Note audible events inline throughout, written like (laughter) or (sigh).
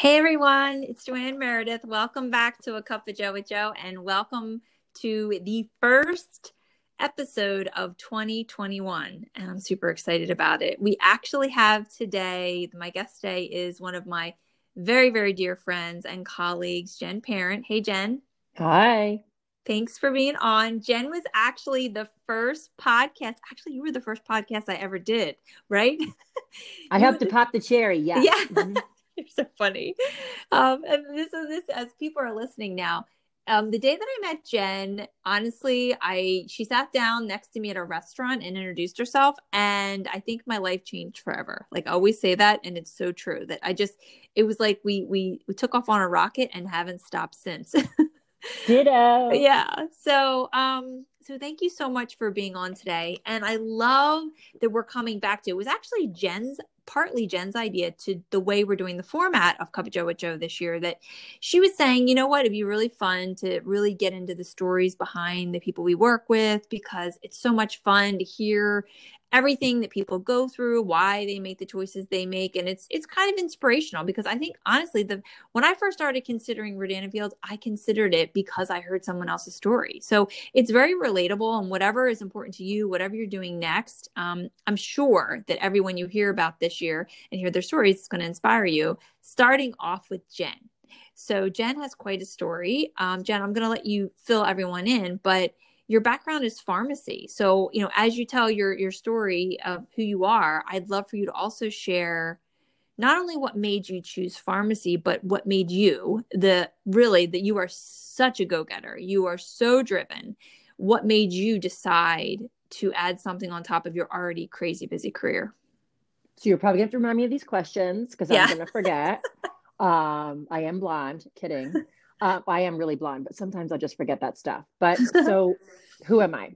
Hey everyone, it's Joanne Meredith. Welcome back to A Cup of Joe with Joe and welcome to the first episode of 2021. And I'm super excited about it. We actually have today, my guest today is one of my very, very dear friends and colleagues, Jen Parent. Hey, Jen. Hi. Thanks for being on. Jen was actually the first podcast. Actually, you were the first podcast I ever did, right? I (laughs) have to pop the cherry. Yeah. Yeah. Mm-hmm. (laughs) You're so funny. Um, and this is this as people are listening now. Um, the day that I met Jen, honestly, I she sat down next to me at a restaurant and introduced herself, and I think my life changed forever. Like I always say that, and it's so true that I just it was like we we we took off on a rocket and haven't stopped since. (laughs) Ditto. yeah. So um so thank you so much for being on today. And I love that we're coming back to it was actually Jen's partly Jen's idea to the way we're doing the format of Cup of Joe with Joe this year that she was saying, you know what, it'd be really fun to really get into the stories behind the people we work with because it's so much fun to hear everything that people go through, why they make the choices they make, and it's it's kind of inspirational because I think honestly, the when I first started considering Rodan and Fields, I considered it because I heard someone else's story. So it's very relatable, and whatever is important to you, whatever you're doing next, um, I'm sure that everyone you hear about this year and hear their stories is going to inspire you. Starting off with Jen. So Jen has quite a story. Um, Jen, I'm going to let you fill everyone in, but your background is pharmacy. So, you know, as you tell your your story of who you are, I'd love for you to also share not only what made you choose pharmacy, but what made you the really that you are such a go-getter. You are so driven. What made you decide to add something on top of your already crazy busy career? So you're probably going to have to remind me of these questions because yeah. I'm going to forget. (laughs) um, I am blonde. Kidding. Uh, I am really blonde, but sometimes I'll just forget that stuff. But (laughs) so, who am I?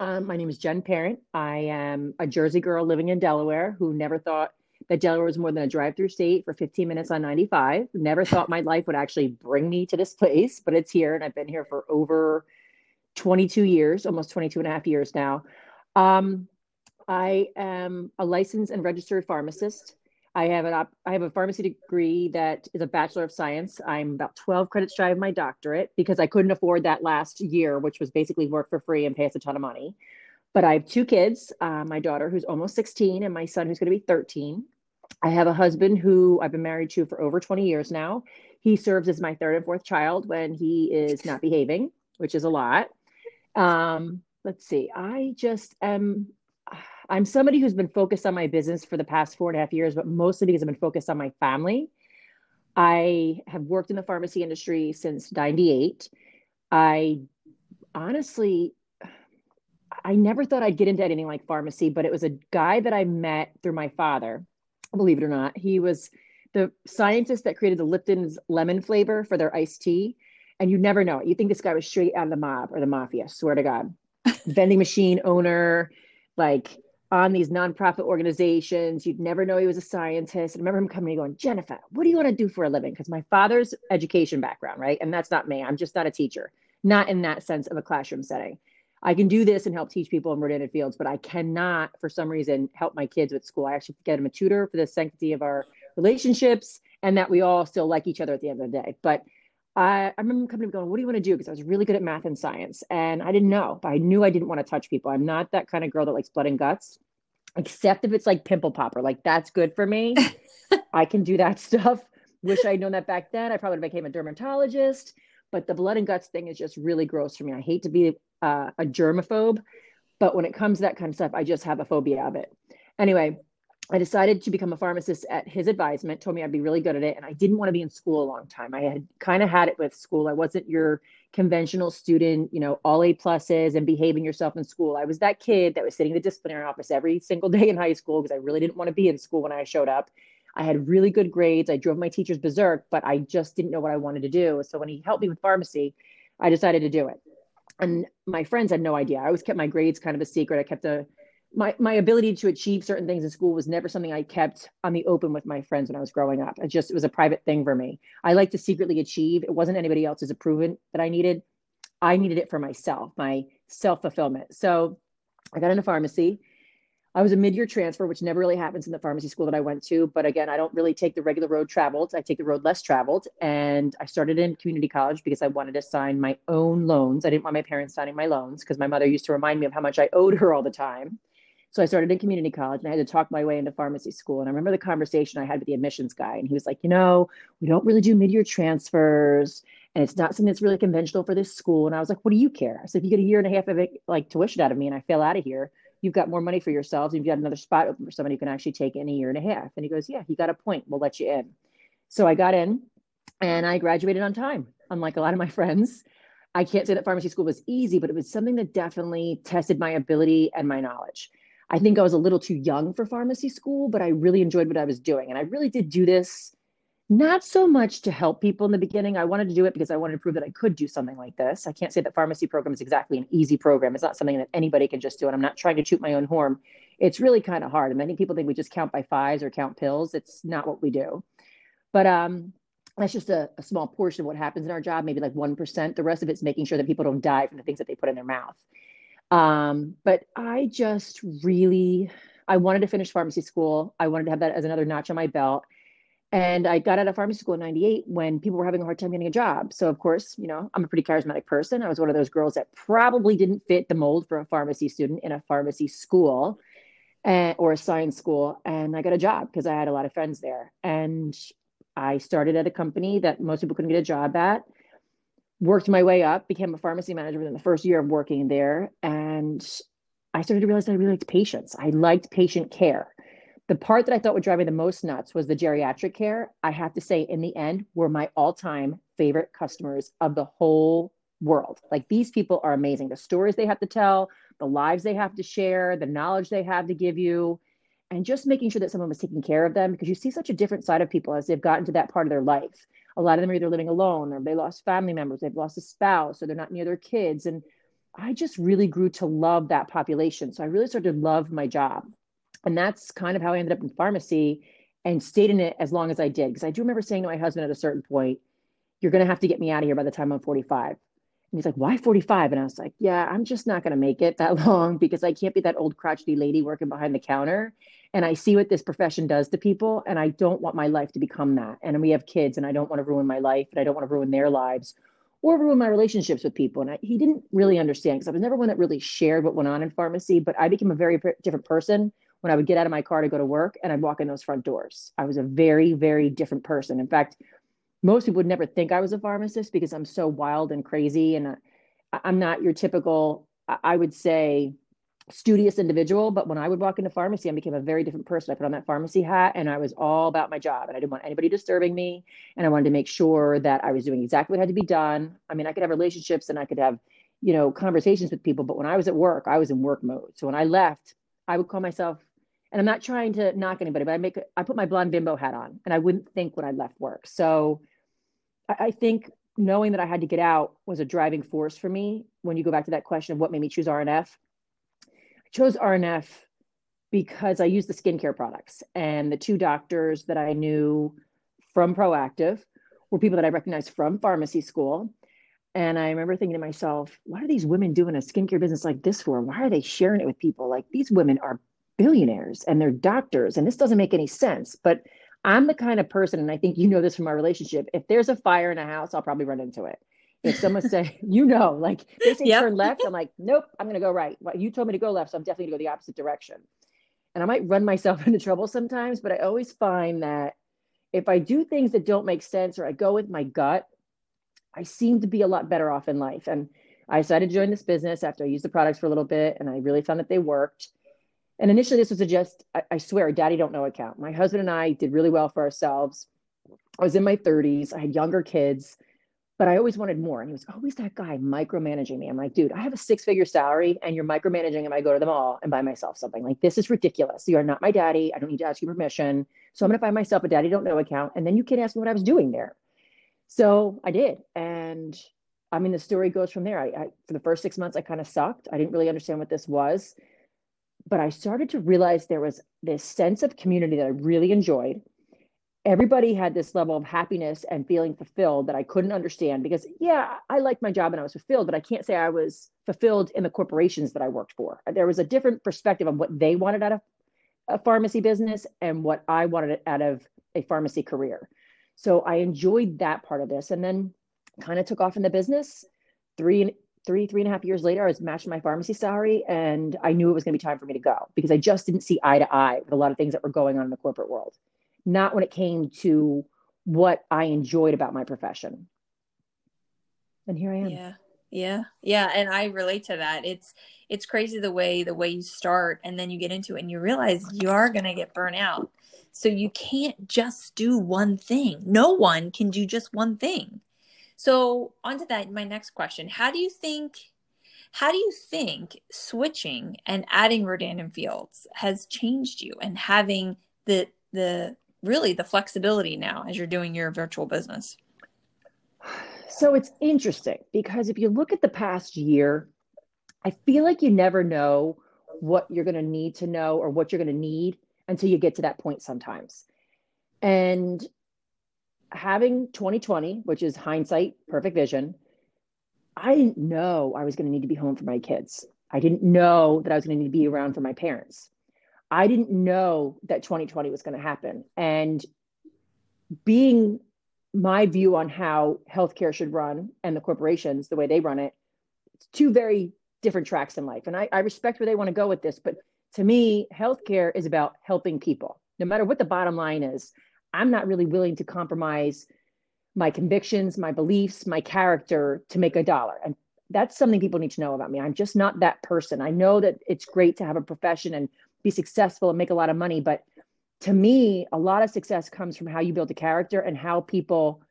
Um, my name is Jen Parent. I am a Jersey girl living in Delaware who never thought that Delaware was more than a drive-through state for 15 minutes on 95. Never thought my life would actually bring me to this place, but it's here, and I've been here for over 22 years, almost 22 and a half years now. Um, I am a licensed and registered pharmacist. I have an op- I have a pharmacy degree that is a bachelor of science. I'm about 12 credits shy of my doctorate because I couldn't afford that last year, which was basically work for free and pay us a ton of money. But I have two kids, uh, my daughter who's almost 16 and my son who's going to be 13. I have a husband who I've been married to for over 20 years now. He serves as my third and fourth child when he is not behaving, which is a lot. Um, let's see. I just am I'm somebody who's been focused on my business for the past four and a half years, but mostly because I've been focused on my family. I have worked in the pharmacy industry since 98. I honestly, I never thought I'd get into anything like pharmacy, but it was a guy that I met through my father. Believe it or not, he was the scientist that created the Lipton's lemon flavor for their iced tea. And you never know. You think this guy was straight out of the mob or the mafia, swear to God. (laughs) Vending machine owner, like on these nonprofit organizations. You'd never know he was a scientist. I remember him coming and going, Jennifer, what do you want to do for a living? Because my father's education background, right? And that's not me. I'm just not a teacher, not in that sense of a classroom setting. I can do this and help teach people in Rodan and Fields, but I cannot, for some reason, help my kids with school. I actually get them a tutor for the sanctity of our relationships and that we all still like each other at the end of the day. But I, I remember coming and going, what do you want to do? Because I was really good at math and science. And I didn't know, but I knew I didn't want to touch people. I'm not that kind of girl that likes blood and guts, except if it's like pimple popper. Like that's good for me. (laughs) I can do that stuff. Wish I'd known that back then. I probably became a dermatologist. but the blood and guts thing is just really gross for me. I hate to be uh, a germaphobe, but when it comes to that kind of stuff, I just have a phobia of it. Anyway, I decided to become a pharmacist at his advisement, told me I'd be really good at it. And I didn't want to be in school a long time. I had kind of had it with school. I wasn't your conventional student, you know, all A pluses and behaving yourself in school. I was that kid that was sitting in the disciplinary office every single (laughs) day in high school because I really didn't want to be in school when I showed up. I had really good grades. I drove my teachers berserk, but I just didn't know what I wanted to do. So when he helped me with pharmacy, I decided to do it. And my friends had no idea. I always kept my grades kind of a secret. I kept a my my ability to achieve certain things in school was never something I kept on the open with my friends when I was growing up. It just it was a private thing for me. I like to secretly achieve. It wasn't anybody else's approval that I needed. I needed it for myself, my self fulfillment. So I got into pharmacy. I was a mid year transfer, which never really happens in the pharmacy school that I went to. But again, I don't really take the regular road traveled. I take the road less traveled. And I started in community college because I wanted to sign my own loans. I didn't want my parents signing my loans because my mother used to remind me of how much I owed her all the time. So I started in community college and I had to talk my way into pharmacy school. And I remember the conversation I had with the admissions guy, and he was like, you know, we don't really do mid year transfers. And it's not something that's really conventional for this school. And I was like, what do you care? So if you get a year and a half of it, like tuition out of me and I fail out of here, you've got more money for yourselves. You've got another spot open for somebody who can actually take in a year and a half. And he goes, yeah, you got a point. We'll let you in. So I got in and I graduated on time, unlike a lot of my (laughs) friends. I can't say that pharmacy school was easy, but it was something that definitely tested my ability and my knowledge. I think I was a little too young for pharmacy school, but I really enjoyed what I was doing. And I really did do this not so much to help people in the beginning. I wanted to do it because I wanted to prove that I could do something like this. I can't say that pharmacy program is exactly an easy program. It's not something that anybody can just do. And I'm not trying to shoot my own horn. It's really kind of hard. And many people think we just count by fives or count pills. It's not what we do. But um, that's just a, a small portion of what happens in our job, maybe like 1%. The rest of it's making sure that people don't die from the things that they put in their mouth. Um, but I just really, I wanted to finish pharmacy school. I wanted to have that as another notch on my belt. And I got out of pharmacy school in 98 when people were having a hard time getting a job. So, of course, you know, I'm a pretty charismatic person. I was one of those girls that probably didn't fit the mold for a pharmacy student in a pharmacy school and, or a science school. And I got a job because I had a lot of friends there. And I started at a company that most people couldn't get a job at worked my way up, became a pharmacy manager within the first year of working there. And I started to realize I really liked patients. I liked patient care. The part that I thought would drive me the most nuts was the geriatric care. I have to say, in the end, were my all time favorite customers of the whole world. Like these people are amazing. The stories they have to tell, the lives they have to share, the knowledge they have to give you, and just making sure that someone was taking care of them because you see such a different side of people as they've gotten to that part of their life a lot of them are either living alone or they lost family members, they've lost a spouse, or they're not near their kids. And I just really grew to love that population. So I really started to love my job. And that's kind of how I ended up in pharmacy and stayed in it as long as I did. Because I do remember saying to my husband at a certain point, You're going to have to get me out of here by the time I'm 45. He's like, Why 45? And I was like, Yeah, I'm just not going to make it that (laughs) long because I can't be that old crotchety lady working behind the counter and I see what this profession does to people, and I don't want my life to become that. And we have kids, and I don't want to ruin my life, and I don't want to ruin their lives or ruin my relationships with people. And I, he didn't really understand because I was never one that really shared what went on in pharmacy, but I became a very different person when I would get out of my car to go to work and I'd walk in those front doors. I was a very, very different person. In fact, most people would never think I was a pharmacist because I'm so wild and crazy. And I'm not your typical, I would say, studious individual, but when I would walk into pharmacy, I became a very different person. I put on that pharmacy hat and I was all about my job and I didn't want anybody disturbing me. And I wanted to make sure that I was doing exactly what had to be done. I mean, I could have relationships and I could have, you know, conversations with people, but when I was at work, I was in work mode. So when I left, I would call myself, and I'm not trying to knock anybody, but I make, I put my blonde bimbo hat on and I wouldn't think when I left work. So I, I think knowing that I had to get out was a driving force for me. When you go back to that question of what made me choose RNF, I chose RNF because I used the skincare products. And the two doctors that I knew from Proactiv were people that I recognized from pharmacy school. And I remember thinking to myself, what are these women doing a skincare business like this for? Why are they sharing it with people? Like these women are billionaires and they're doctors, and this doesn't make any sense. But I'm the kind of person, and I think you know this from our relationship. If there's a fire in a house, I'll probably run into it if someone say, (laughs) you know, like they say yep. turn left, I'm like, nope, I'm going to go right. Well, you told me to go left, so I'm definitely going to go the opposite direction. And I might run myself (laughs) into trouble sometimes, but I always find that if I do things that don't make sense or I go with my gut, I seem to be a lot better off in life. And I decided to join this business after I used the products for a little bit and I really found that they worked. And initially, this was a just, I, I swear, daddy don't know account. My husband and I did really well for ourselves. I was in my 30s, I had younger kids, but I always wanted more. And he was oh, always that guy micromanaging me. I'm like, dude, I have a six figure salary and you're micromanaging and I go to the mall and buy myself something. Like, this is ridiculous. You are not my daddy. I don't need to ask you permission. So I'm going to buy myself a daddy don't know account. And then you can ask me what I was doing there. So I did. And I mean, the story goes from there. I, I for the first six months, I kind of sucked. I didn't really understand what this was, but I started to realize there was this sense of community that I really enjoyed. Everybody had this level of happiness and feeling fulfilled that I couldn't understand because, yeah, I liked my job and I was fulfilled, but I can't say I was fulfilled in the corporations that I worked for. There was a different perspective on what they wanted out of a pharmacy business and what I wanted out of a pharmacy career. So I enjoyed that part of this. And then kind of took off in the business. Three, three, three and a half years later, I was matching my pharmacy salary, and I knew it was going to be time for me to go because I just didn't see eye to eye with a lot of things that were going on in the corporate world. Not when it came to what I enjoyed about my profession. And here I am. Yeah. Yeah. Yeah, and I relate to that. It's it's crazy the way the way you start and then you get into it and you realize you are going to get burnt out. So you can't just do one thing. No one can do just one thing. So, on to that, my next question. How do you think how do you think switching and adding Rodan Fields has changed you and having the the really the flexibility now as you're doing your virtual business? So it's interesting because if you look at the past year, I feel like you never know what you're going to need to know or what you're going to need until you get to that point sometimes. And having 2020, which is hindsight, perfect vision, I didn't know I was going to need to be home for my kids. I didn't know that I was going to need to be around for my parents. I didn't know that 2020 was going to happen. And being my view on how healthcare should run and the corporations, the way they run it, it's two very different tracks in life. And I, I respect where they want to go with this. But to me, healthcare is about helping people, no matter what the bottom line is. I'm not really willing to compromise my convictions, my beliefs, my character to make a dollar. And that's something people need to know about me. I'm just not that person. I know that it's great to have a profession and be successful and make a lot of money, but to me, a lot of success comes from how you build a character and how people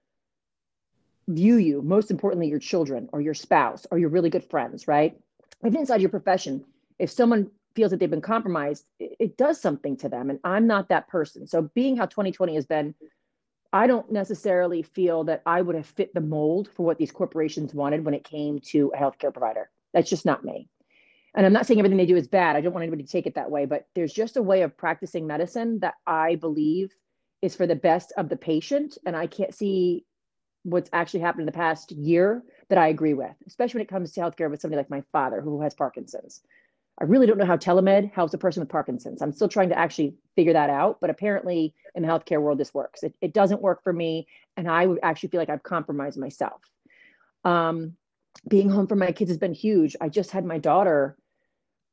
view you. Most importantly, your children or your spouse or your really good friends, right? Even inside your profession, if someone feels that they've been compromised, it, it does something to them. And I'm not that person. So being how 2020 has been, I don't necessarily feel that I would have fit the mold for what these corporations wanted when it came to a healthcare provider. That's just not me. And I'm not saying everything they do is bad. I don't want anybody to take it that way, but there's just a way of practicing medicine that I believe is for the best of the patient. And I can't see what's actually happened in the past year that I agree with, especially when it comes to healthcare with somebody like my father who has Parkinson's. I really don't know how telemed helps a person with Parkinson's. I'm still trying to actually figure that out, but apparently in the healthcare world, this works. It, it doesn't work for me, and I would actually feel like I've compromised myself. Um, being home for my kids has been huge. I just had my daughter,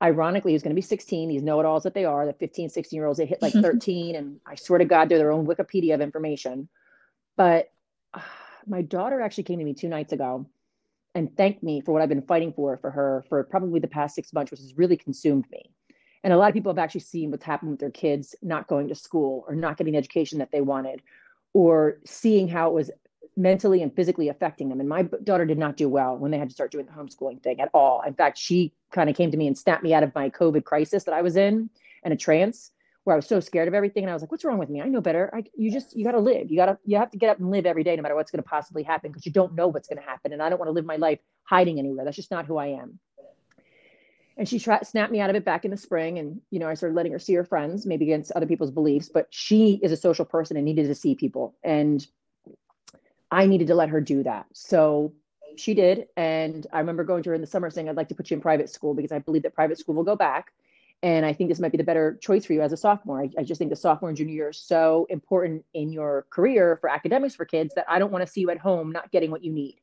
ironically, who's going to be 16. These know it alls that they are, the 15, 16 year olds, they hit like (laughs) 13, and I swear to God, they're their own Wikipedia of information. But uh, my daughter actually came to me two nights ago and thanked me for what I've been fighting for for her for probably the past six months, which has really consumed me. And a lot of people have actually seen what's happened with their kids not going to school or not getting the education that they wanted, or seeing how it was mentally and physically affecting them. And my daughter did not do well when they had to start doing the homeschooling thing at all. In fact, she kind of came to me and snapped me out of my COVID crisis that I was in and a trance where I was so scared of everything. And I was like, what's wrong with me? I know better. I, you just, you got to live. You got to, you have to get up and live every day, no matter what's going to possibly happen, because you don't know what's going to happen. And I don't want to live my life hiding anywhere. That's just not who I am. And she tried, snapped me out of it back in the spring. And, you know, I started letting her see her friends, maybe against other people's beliefs, but she is a social person and needed to see people. And I needed to let her do that. So she did. And I remember going to her in the summer saying, I'd like to put you in private school because I believe that private school will go back and I think this might be the better choice for you as a sophomore. I, I, just think the sophomore and junior year is so important in your career for academics for kids that I don't want to see you at home not getting what you need.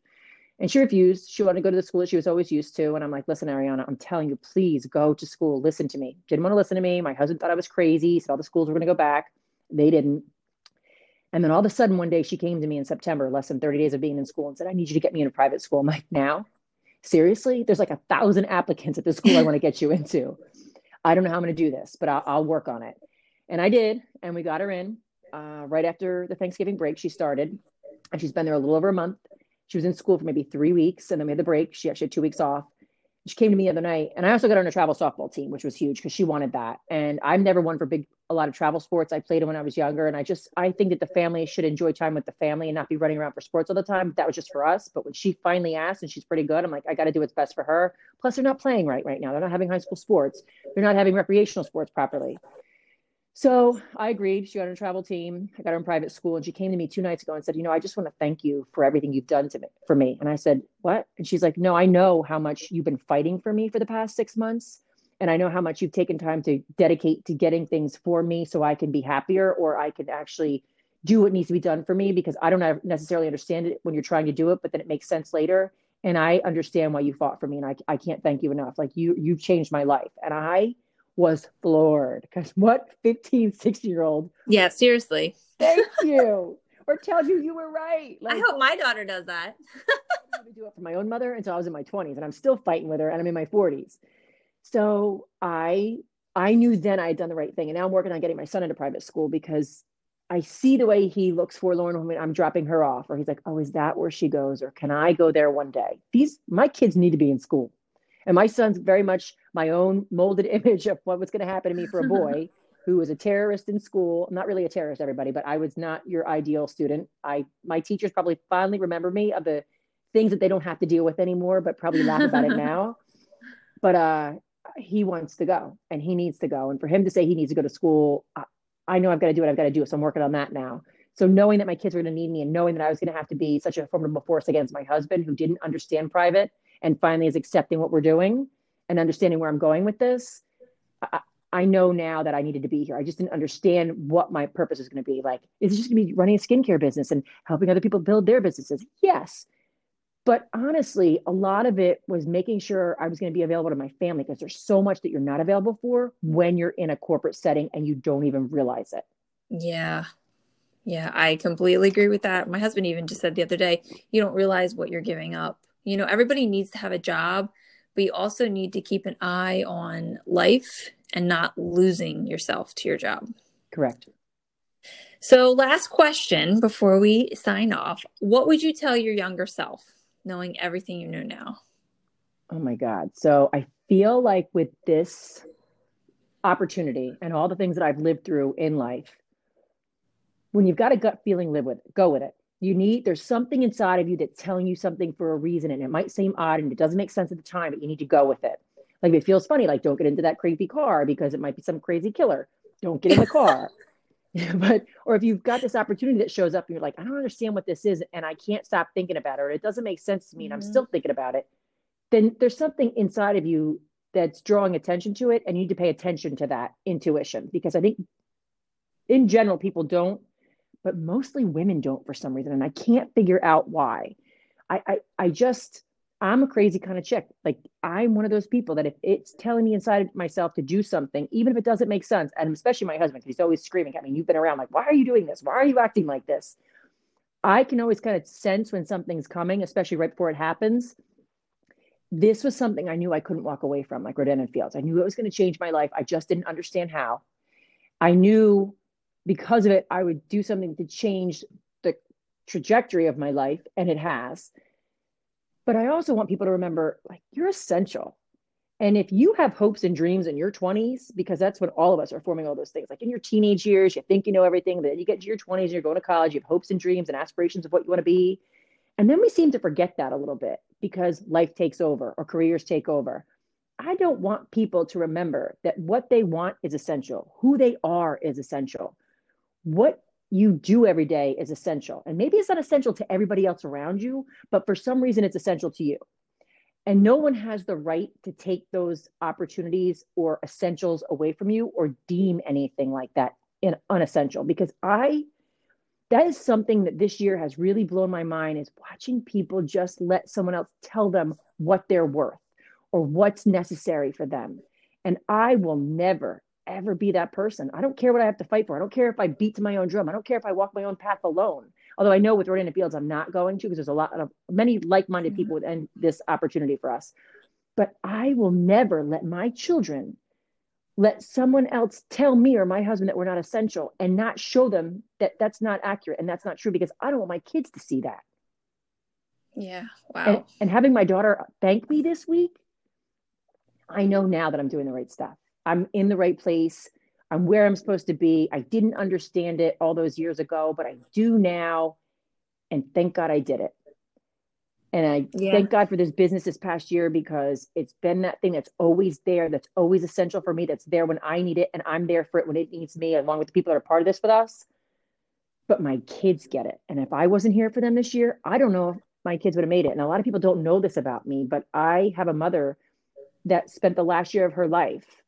And she refused. She wanted to go to the school that she was always used to. And I'm like, listen, Ariana, I'm telling you, please go to school. Listen to me. Didn't want to listen to me. My husband thought I was crazy. Said all the schools were going to go back. They didn't. And then all of a sudden, one day she came to me in September, less than 30 days of being in school, and said, I need you to get me in a private school. I'm like, now? Seriously? There's like a thousand applicants at the school I want to get you into. I don't know how I'm going to do this, but I'll, I'll, work on it. And I did. And we got her in uh, right after the Thanksgiving break. She started, and she's been there a little over a month. She was in school for maybe three weeks, and then we had the break. She actually had two weeks off she came to me the other night and i also got her on a travel softball team which was huge because she wanted that and i'm never one for big a lot of travel sports i played when i was younger and i just i think that the family should enjoy time with the family and not be running around for sports all the time that was just for us but when she finally asked and she's pretty good i'm like i got to do what's best for her plus they're not playing right right now they're not having high school sports they're not having recreational sports properly so I agreed. She got on a travel team. I got her in private school, and she came to me two nights ago and said, "You know, I just want to thank you for everything you've done to me for me." And I said, "What?" And she's like, "No, I know how much you've been fighting for me for the past six months, and I know how much you've taken time to dedicate to getting things for me so I can be happier, or I can actually do what needs to be done for me because I don't necessarily understand it when you're trying to do it, but then it makes sense later." And I understand why you fought for me, and I, I can't thank you enough. Like you, you've changed my life, and I was floored (laughs) because what 15, 16 year old? Yeah, seriously. Thank (laughs) you. or tells you you were right. Like, I hope my daughter does that. (laughs) I had to do it for my own mother until I was in my 20s, and I'm still fighting with her, and I'm in my 40s. So I I knew then I had done the right thing, and now I'm working on getting my son into private school because I see the way he looks forlorn when I'm dropping her off, or he's like, "Oh, is that where she goes?" Or can I go there one day? These my kids need to be in school. And my son's very much my own molded (laughs) image of what was going to happen to me for a boy (laughs) who was a terrorist in school. I'm not really a terrorist, everybody, but I was not your ideal student. I my teachers probably fondly remember me of the things that they don't have to deal with anymore, but probably laugh about it (laughs) now. But uh, he wants to go and he needs to go. And for him to say he needs to go to school, I, I know I've got to do what I've got to do. So I'm working on that now. So knowing that my kids were going to need me and knowing that I was going to have to be such a formidable force against my husband who didn't understand private and finally is accepting what we're doing and understanding where I'm going with this, I, I know now that I needed to be here. I just didn't understand what my purpose is going to be. Like, is it just going to be running a skincare business and helping other people build their businesses? Yes. But honestly, a lot of it was making sure I was going to be available to my family because there's so much that you're not available for when you're in a corporate setting and you don't even realize it. Yeah. Yeah, I completely agree with that. My husband even just said the other day, you don't realize what you're giving up you know, everybody needs to have a job, but you also need to keep an eye on life and not losing yourself to your job. Correct. So, last question before we sign off What would you tell your younger self, knowing everything you know now? Oh my God. So, I feel like with this opportunity and all the things that I've lived through in life, when you've got a gut feeling, live with it, go with it you need there's something inside of you that's telling you something for a reason and it might seem odd and it doesn't make sense at the time but you need to go with it like if it feels funny like don't get into that creepy car because it might be some crazy killer don't get in the car (laughs) (laughs) but or if you've got this opportunity that shows up and you're like i don't understand what this is and i can't stop thinking about it or it doesn't make sense to me and i'm mm-hmm. still thinking about it then there's something inside of you that's drawing attention to it and you need to pay attention to that intuition because i think in general people don't but mostly women don't for some reason. And I can't figure out why. I, I, I just, I'm a crazy kind of chick. Like I'm one of those people that if it's telling me inside myself to do something, even if it doesn't make sense, and especially my husband, he's always screaming at me, you've been around, like, why are you doing this? Why are you acting like this? I can always kind of sense when something's coming, especially right before it happens. This was something I knew I couldn't walk away from, like Rodan and Fields. I knew it was going to change my life. I just didn't understand how. I knew because of it, I would do something to change the trajectory of my life, and it has. But I also want people to remember like, you're essential. And if you have hopes and dreams in your 20s, because that's when all of us are forming all those things, like in your teenage years, you think you know everything, then you get to your 20s and you're going to college, you have hopes and dreams and aspirations of what you want to be. And then we seem to forget that a little bit because life takes over or careers take over. I don't want people to remember that what they want is essential, who they are is essential what you do every day is essential. And maybe it's not essential to everybody else around you, but for some reason it's essential to you. And no one has the right to take those opportunities or essentials away from you or deem anything like that in unessential because I that is something that this year has really blown my mind is watching people just let someone else tell them what they're worth or what's necessary for them. And I will never ever be that person. I don't care what I have to fight for. I don't care if I beat to my own drum. I don't care if I walk my own path alone. Although I know with Rodan and Fields, I'm not going to because there's a lot of many like-minded mm-hmm. people within this opportunity for us. But I will never let my children let someone else tell me or my husband that we're not essential and not show them that that's not accurate and that's not true because I don't want my kids to see that. Yeah. Wow. And, and having my daughter thank me this week, I know now that I'm doing the right stuff. I'm in the right place. I'm where I'm supposed to be. I didn't understand it all those years ago, but I do now. And thank God I did it. And I yeah. thank God for this business this past year because it's been that thing that's always there, that's always essential for me, that's there when I need it, and I'm there for it when it needs me, along with the people that are part of this with us. But my kids get it. And if I wasn't here for them this year, I don't know if my kids would have made it. And a lot of people don't know this about me, but I have a mother that spent the last year of her life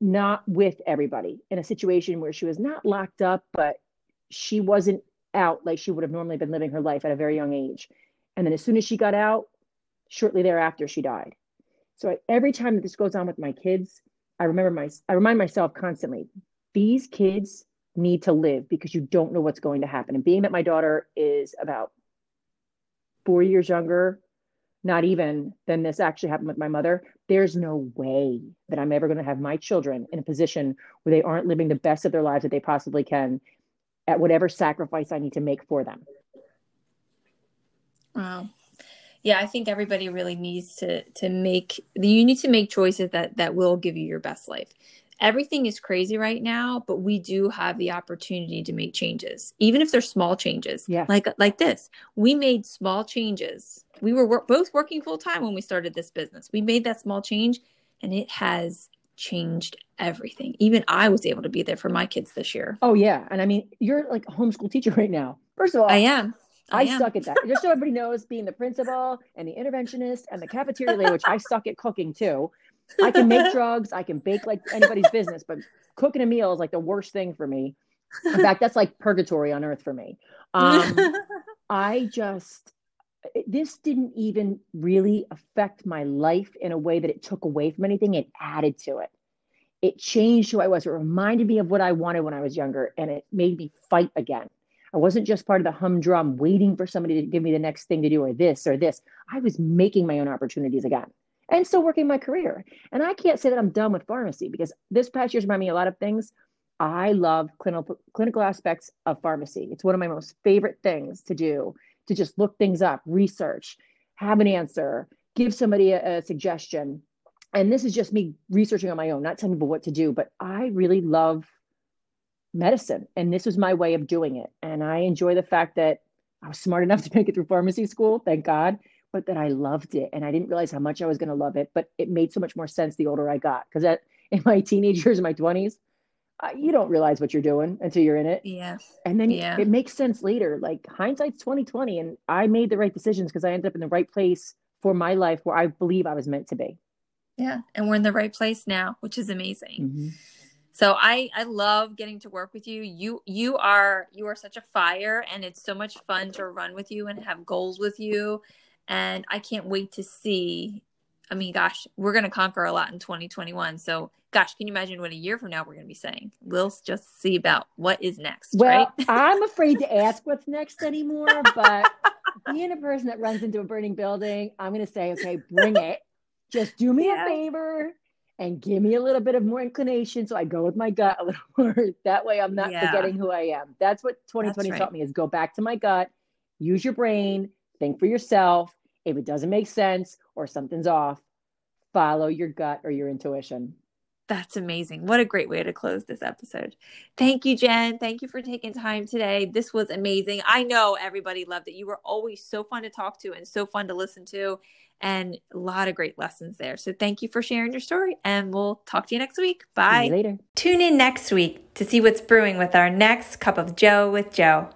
not with everybody in a situation where she was not locked up, but she wasn't out like she would have normally been living her life at a very young age. And then as soon as she got out, shortly thereafter, she died. So I, every time that this goes on with my kids, I remember my I remind myself constantly, these kids need to live because you don't know what's going to happen. And being that my daughter is about four years younger not even than this actually happened with my mother, there's no way that I'm ever going to have my children in a position where they aren't living the best of their lives that they possibly can at whatever sacrifice I need to make for them. Wow. Yeah, I think everybody really needs to to make you need to make choices that that will give you your best life everything is crazy right now but we do have the opportunity to make changes even if they're small changes. Yeah like like this we made small changes. We were wor- both working full time when we started this business. We made that small change and it has changed everything. Even i was able to be there for my kids this year. Oh yeah. And i mean you're like a homeschool teacher right now. First of all i am. I, I suck at that. Just so everybody knows, being the principal and the interventionist and the cafeteria lady, which I suck at cooking too. I can make (laughs) drugs, I can bake like anybody's business, but cooking a meal is like the worst thing for me. In fact, that's like purgatory on earth for me. Um, (laughs) I just, this didn't even really affect my life in a way that it took away from anything, it added to it. It changed who I was. It reminded me of what I wanted when I was younger, and it made me fight again. I wasn't just part of the humdrum waiting for somebody to give me the next thing to do or this or this. I was making my own opportunities again and still working my career. And I can't say that I'm done with pharmacy because this past year's reminded me a lot of things. I love clinical clinical aspects of pharmacy. It's one of my most favorite things to do to just look things up, research, have an answer, give somebody a, a suggestion. And this is just me researching on my own, not telling people what to do, but I really love medicine. And this was my way of doing it. And I enjoy the fact that I was smart enough (laughs) to make it through pharmacy school, thank God but that I loved it. And I didn't realize how much I was going to love it, but it made so much more sense the older I got. Because (laughs) in my teenage years, in my 20s, uh, you don't realize what you're doing until you're in it. Yeah. And then yeah. it makes sense later. Like hindsight's 2020. And I made the right decisions because I ended up in the right place for my life where I believe I was meant to be. Yeah. And we're in the right place now, which is amazing. Mm-hmm. So I I love getting to work with you. You you are you are such a fire and it's so much fun to run with you and have goals with you and I can't wait to see. I mean, gosh, we're going to conquer a lot in 2021. So, gosh, can you imagine what a year from now we're going to be saying? We'll just see about what is next. Well, right? (laughs) I'm afraid to ask what's next anymore, but being a person that runs into a burning building, I'm going to say, okay, bring it. Just do me yeah. a favor and give me a little bit of more inclination so I go with my gut a little (laughs) more. that way I'm not yeah. forgetting who I am. That's what 2020 That's right. taught me is go back to my gut, use your brain, think for yourself. If it doesn't make sense or something's off, follow your gut or your intuition. That's amazing. What a great way to close this episode. Thank you, Jen. Thank you for taking time today. This was amazing. I know everybody loved it. You were always so fun to talk to and so fun to listen to, and a lot of great lessons there. So thank you for sharing your story, and we'll talk to you next week. Bye. later. Tune in next week to see what's brewing with our next cup of Joe with Joe.